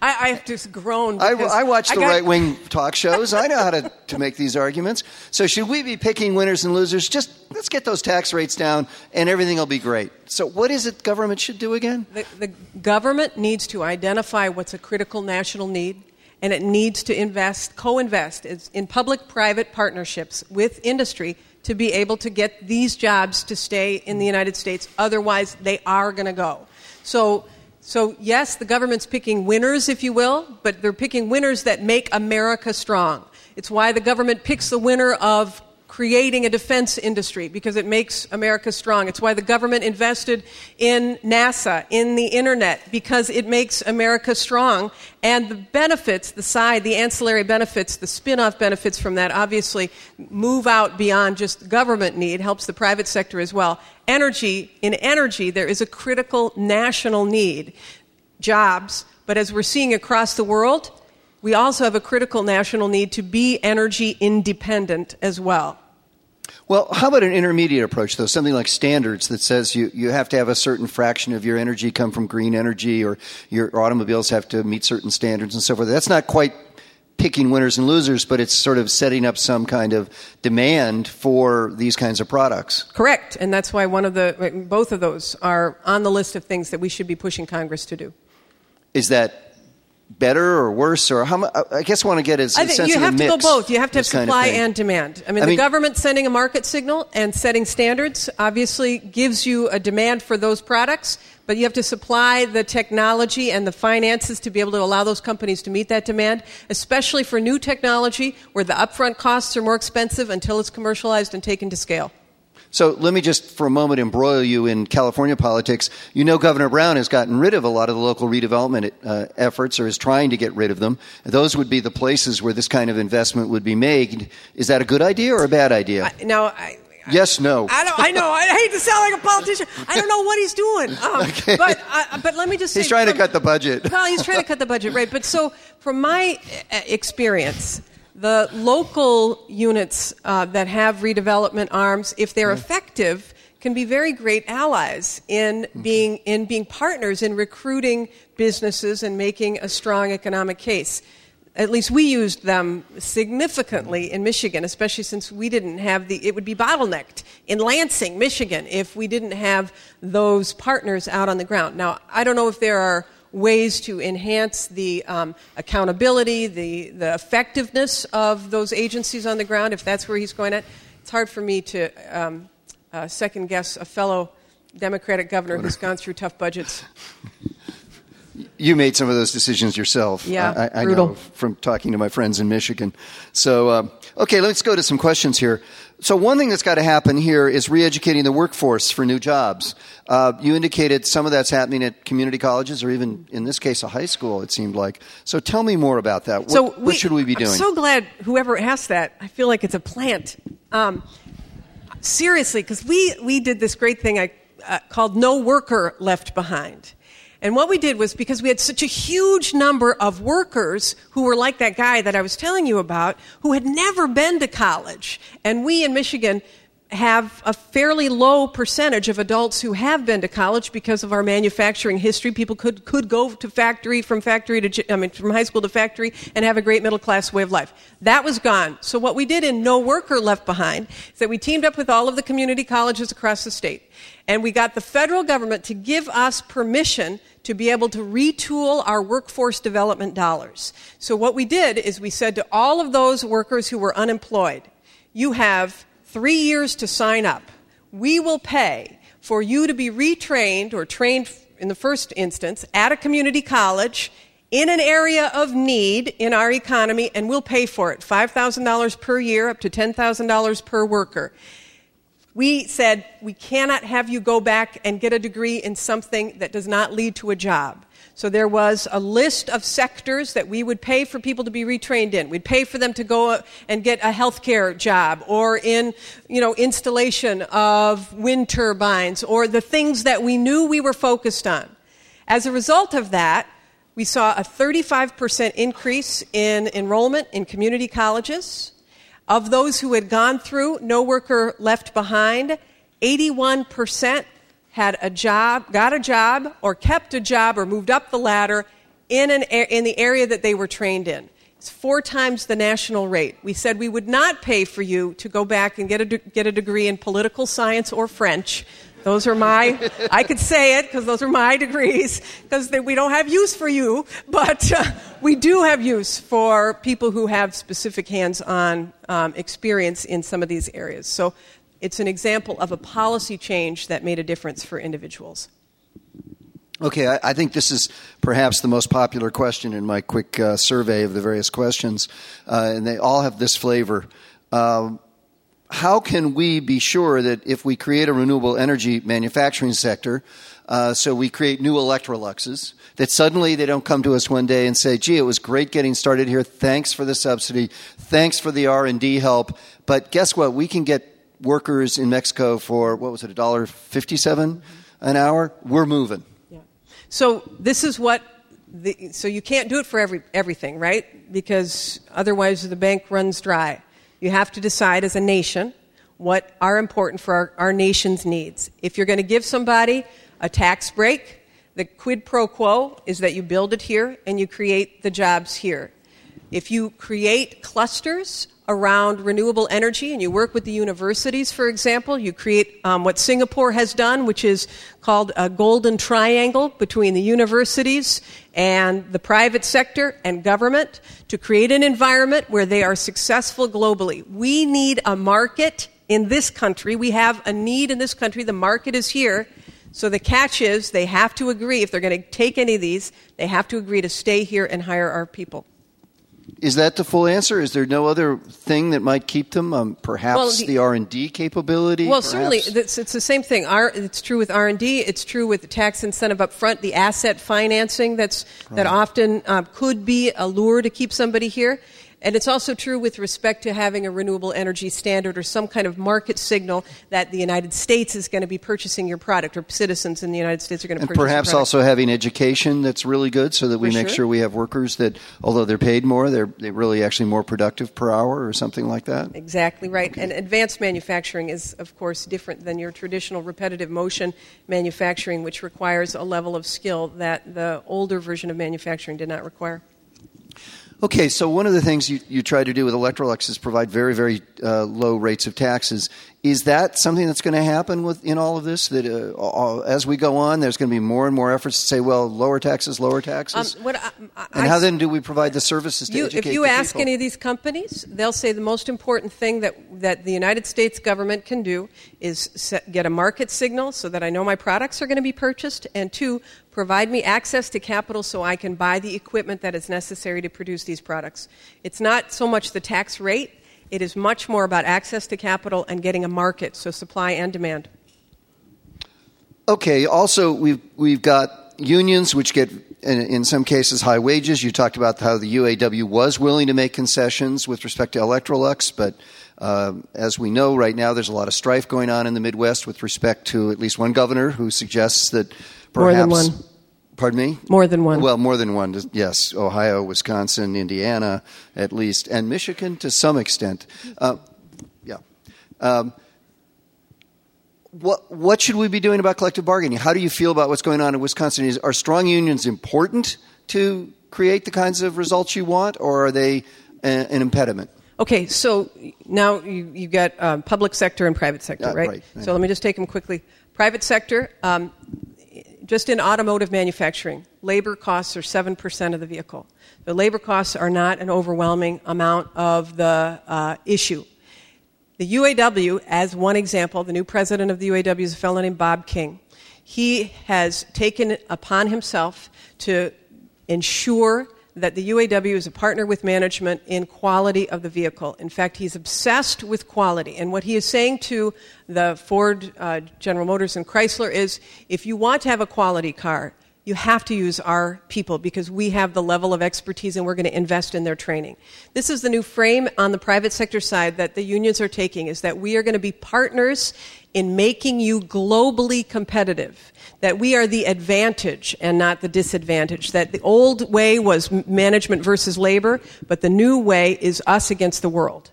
I, I have just groaned. I, I watch the got- right wing talk shows. I know how to, to make these arguments. So, should we be picking winners and losers? Just let's get those tax rates down and everything will be great. So, what is it government should do again? The, the government needs to identify what's a critical national need, and it needs to invest, co invest in public private partnerships with industry to be able to get these jobs to stay in the United States. Otherwise, they are going to go. So, so, yes, the government's picking winners, if you will, but they're picking winners that make America strong. It's why the government picks the winner of creating a defense industry because it makes America strong. It's why the government invested in NASA, in the internet, because it makes America strong. And the benefits, the side, the ancillary benefits, the spin off benefits from that obviously move out beyond just government need, helps the private sector as well. Energy, in energy, there is a critical national need. Jobs, but as we're seeing across the world, we also have a critical national need to be energy independent as well. Well, how about an intermediate approach, though? Something like standards that says you, you have to have a certain fraction of your energy come from green energy, or your automobiles have to meet certain standards and so forth. That's not quite picking winners and losers, but it's sort of setting up some kind of demand for these kinds of products. Correct, and that's why one of the both of those are on the list of things that we should be pushing Congress to do. Is that better or worse or how I guess I want to get is I think you have to go both. You have to have supply and demand. I mean, I the mean- government sending a market signal and setting standards obviously gives you a demand for those products, but you have to supply the technology and the finances to be able to allow those companies to meet that demand, especially for new technology where the upfront costs are more expensive until it's commercialized and taken to scale. So let me just for a moment embroil you in California politics. You know, Governor Brown has gotten rid of a lot of the local redevelopment uh, efforts or is trying to get rid of them. Those would be the places where this kind of investment would be made. Is that a good idea or a bad idea? I, now, I, yes, no. I don't. I know. I hate to sound like a politician. I don't know what he's doing. Um, Okay. But uh, but let me just say, He's trying to cut the budget. Well, he's trying to cut the budget, right? But so, from my uh, experience, the local units uh, that have redevelopment arms, if they're mm. effective, can be very great allies in mm-hmm. being in being partners in recruiting businesses and making a strong economic case. At least we used them significantly mm-hmm. in Michigan, especially since we didn't have the. It would be bottlenecked in Lansing, Michigan, if we didn't have those partners out on the ground. Now, I don't know if there are ways to enhance the um, accountability, the, the effectiveness of those agencies on the ground, if that's where he's going at. It's hard for me to um, uh, second guess a fellow Democratic governor who's gone through tough budgets. You made some of those decisions yourself. Yeah, I, I brutal. know from talking to my friends in Michigan. So, um, okay, let's go to some questions here. So, one thing that's got to happen here is re-educating the workforce for new jobs. Uh, you indicated some of that's happening at community colleges, or even in this case, a high school. It seemed like. So, tell me more about that. What, so what should we be doing? I'm so glad whoever asked that. I feel like it's a plant. Um, seriously, because we, we did this great thing I, uh, called No Worker Left Behind. And what we did was because we had such a huge number of workers who were like that guy that I was telling you about, who had never been to college. And we in Michigan have a fairly low percentage of adults who have been to college because of our manufacturing history. People could, could go to factory from factory to, I mean, from high school to factory and have a great middle class way of life. That was gone. So what we did in No Worker Left Behind is that we teamed up with all of the community colleges across the state. And we got the federal government to give us permission to be able to retool our workforce development dollars. So what we did is we said to all of those workers who were unemployed, you have three years to sign up. We will pay for you to be retrained or trained in the first instance at a community college in an area of need in our economy, and we'll pay for it $5,000 per year, up to $10,000 per worker. We said we cannot have you go back and get a degree in something that does not lead to a job. So there was a list of sectors that we would pay for people to be retrained in. We'd pay for them to go and get a healthcare job or in, you know, installation of wind turbines or the things that we knew we were focused on. As a result of that, we saw a 35% increase in enrollment in community colleges. Of those who had gone through No Worker Left Behind, 81% had a job, got a job, or kept a job, or moved up the ladder in, an, in the area that they were trained in. It's four times the national rate. We said we would not pay for you to go back and get a, get a degree in political science or French. Those are my, I could say it because those are my degrees, because we don't have use for you, but uh, we do have use for people who have specific hands on um, experience in some of these areas. So it's an example of a policy change that made a difference for individuals. Okay, I, I think this is perhaps the most popular question in my quick uh, survey of the various questions, uh, and they all have this flavor. Um, how can we be sure that if we create a renewable energy manufacturing sector, uh, so we create new Electroluxes, that suddenly they don't come to us one day and say, "Gee, it was great getting started here. Thanks for the subsidy. Thanks for the R and D help." But guess what? We can get workers in Mexico for what was it, a dollar fifty-seven an hour? We're moving. So this is what. The, so you can't do it for every, everything, right? Because otherwise the bank runs dry. You have to decide as a nation what are important for our, our nation's needs. If you're going to give somebody a tax break, the quid pro quo is that you build it here and you create the jobs here. If you create clusters around renewable energy and you work with the universities, for example, you create um, what Singapore has done, which is called a golden triangle between the universities and the private sector and government to create an environment where they are successful globally. We need a market in this country. We have a need in this country. The market is here. So the catch is they have to agree, if they're going to take any of these, they have to agree to stay here and hire our people. Is that the full answer? Is there no other thing that might keep them? Um, perhaps well, the, the R and D capability. Well, perhaps? certainly, it's, it's, the same thing. R, it's true with R and D. It's true with the tax incentive up front, the asset financing that's right. that often um, could be a lure to keep somebody here. And it's also true with respect to having a renewable energy standard or some kind of market signal that the United States is going to be purchasing your product or citizens in the United States are going to and purchase perhaps also having education that's really good so that we For make sure. sure we have workers that, although they're paid more, they're, they're really actually more productive per hour or something like that. Exactly right. Okay. And advanced manufacturing is, of course, different than your traditional repetitive motion manufacturing, which requires a level of skill that the older version of manufacturing did not require. Okay, so one of the things you, you try to do with Electrolux is provide very, very uh, low rates of taxes. Is that something that's going to happen with in all of this? That uh, as we go on, there's going to be more and more efforts to say, well, lower taxes, lower taxes. Um, what I, I, and how then do we provide the services to you, educate If you ask people? any of these companies, they'll say the most important thing that, that the United States government can do is set, get a market signal so that I know my products are going to be purchased, and two, provide me access to capital so I can buy the equipment that is necessary to produce these products. It's not so much the tax rate, it is much more about access to capital and getting a market, so supply and demand. Okay, also, we've, we've got unions which get, in, in, some cases, high wages. You talked about how the UAW was willing to make concessions with respect to Electrolux, but uh, as we know right now, there's a lot of strife going on in the Midwest with respect to at least one governor who suggests that perhaps. More than one. Pardon me? More than one. Well, more than one. Yes, Ohio, Wisconsin, Indiana, at least, and Michigan to some extent. Uh, yeah. Um, what what should we be doing about collective bargaining? How do you feel about what's going on in Wisconsin? Is, are strong unions important to create the kinds of results you want, or are they a, an impediment? Okay, so now you, you got um, public sector and private sector, Uh, right? right, right. So let me just take them quickly. Private sector, um, just in automotive manufacturing, labor costs are 7% of the vehicle. The labor costs are not an overwhelming amount of the uh, issue. The UAW, as one example, the new president of the UAW is a fellow named Bob King. He has taken upon himself to ensure that the UAW is a partner with management in quality of the vehicle. In fact, he's obsessed with quality. And what he is saying to the Ford, uh, General Motors, and Chrysler is if you want to have a quality car, you have to use our people because we have the level of expertise and we're going to invest in their training. This is the new frame on the private sector side that the unions are taking is that we are going to be partners in making you globally competitive. That we are the advantage and not the disadvantage. That the old way was management versus labor, but the new way is us against the world.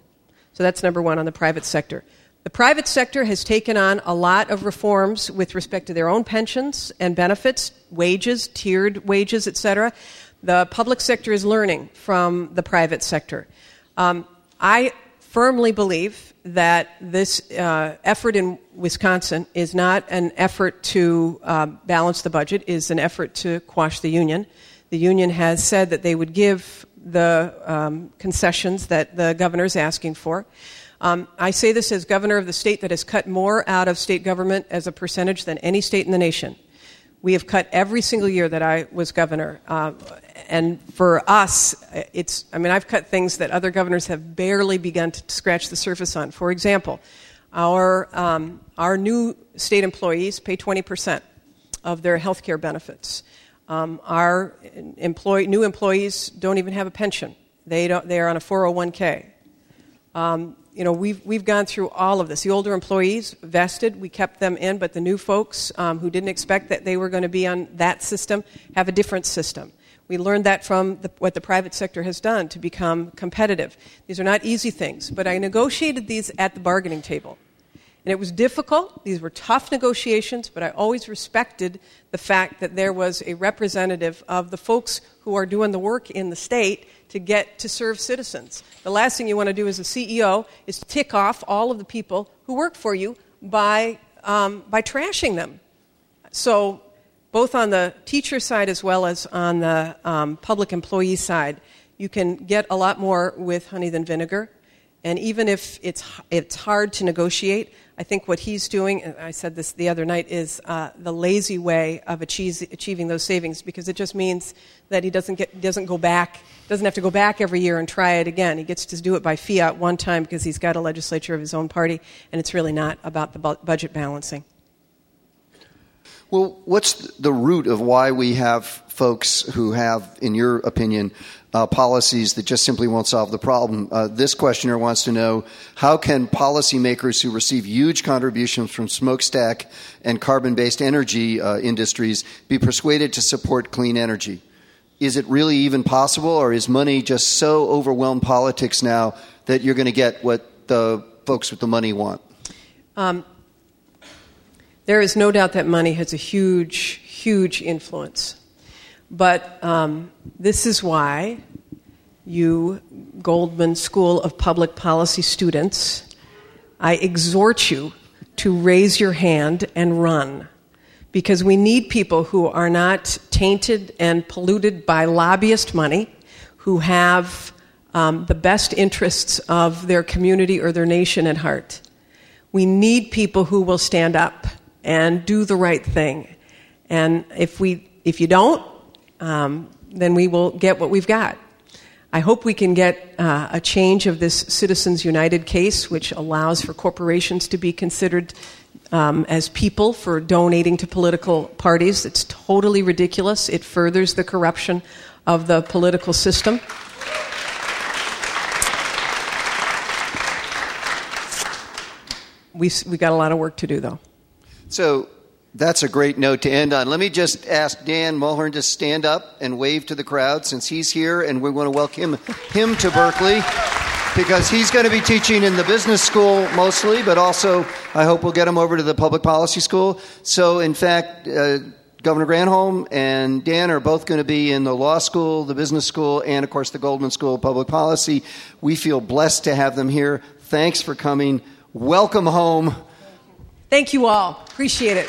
So that's number one on the private sector. The private sector has taken on a lot of reforms with respect to their own pensions and benefits, wages, tiered wages, etc. The public sector is learning from the private sector. Um, I firmly believe that this uh, effort in Wisconsin is not an effort to uh, balance the budget, is an effort to quash the union. The union has said that they would give the um, concessions that the governor is asking for. Um, I say this as governor of the state that has cut more out of state government as a percentage than any state in the nation. We have cut every single year that I was governor. Uh, and for us, it's, I mean, I've cut things that other governors have barely begun to scratch the surface on. For example, our, um, our new state employees pay 20% of their health care benefits. Um, our employee, new employees don't even have a pension. They, they are on a 401k. Um, you know, we've, we've gone through all of this. The older employees vested, we kept them in, but the new folks um, who didn't expect that they were going to be on that system have a different system. We learned that from the, what the private sector has done to become competitive. These are not easy things, but I negotiated these at the bargaining table. And it was difficult. These were tough negotiations, but I always respected the fact that there was a representative of the folks who are doing the work in the state to get to serve citizens. The last thing you want to do as a CEO is tick off all of the people who work for you by, um, by trashing them. So, both on the teacher side as well as on the um, public employee side, you can get a lot more with honey than vinegar. And even if it's, it's hard to negotiate, I think what he's doing, and I said this the other night, is uh, the lazy way of achieve, achieving those savings because it just means that he doesn't, get, doesn't go back, doesn't have to go back every year and try it again. He gets to do it by fiat one time because he's got a legislature of his own party, and it's really not about the bu- budget balancing. Well, what's the root of why we have folks who have, in your opinion, uh, policies that just simply won't solve the problem. Uh, this questioner wants to know how can policymakers who receive huge contributions from smokestack and carbon based energy uh, industries be persuaded to support clean energy? Is it really even possible, or is money just so overwhelmed politics now that you're going to get what the folks with the money want? Um, there is no doubt that money has a huge, huge influence but um, this is why you, Goldman School of Public Policy students, I exhort you to raise your hand and run. Because we need people who are not tainted and polluted by lobbyist money, who have um, the best interests of their community or their nation at heart. We need people who will stand up and do the right thing. And if, we, if you don't, um, then we will get what we've got. I hope we can get uh, a change of this Citizens United case, which allows for corporations to be considered um, as people for donating to political parties. It's totally ridiculous. It furthers the corruption of the political system. We've, we got a lot of work to do, though. So, that's a great note to end on. Let me just ask Dan Mulhern to stand up and wave to the crowd since he's here, and we want to welcome him to Berkeley because he's going to be teaching in the business school mostly, but also I hope we'll get him over to the public policy school. So, in fact, uh, Governor Granholm and Dan are both going to be in the law school, the business school, and of course the Goldman School of Public Policy. We feel blessed to have them here. Thanks for coming. Welcome home. Thank you all. Appreciate it.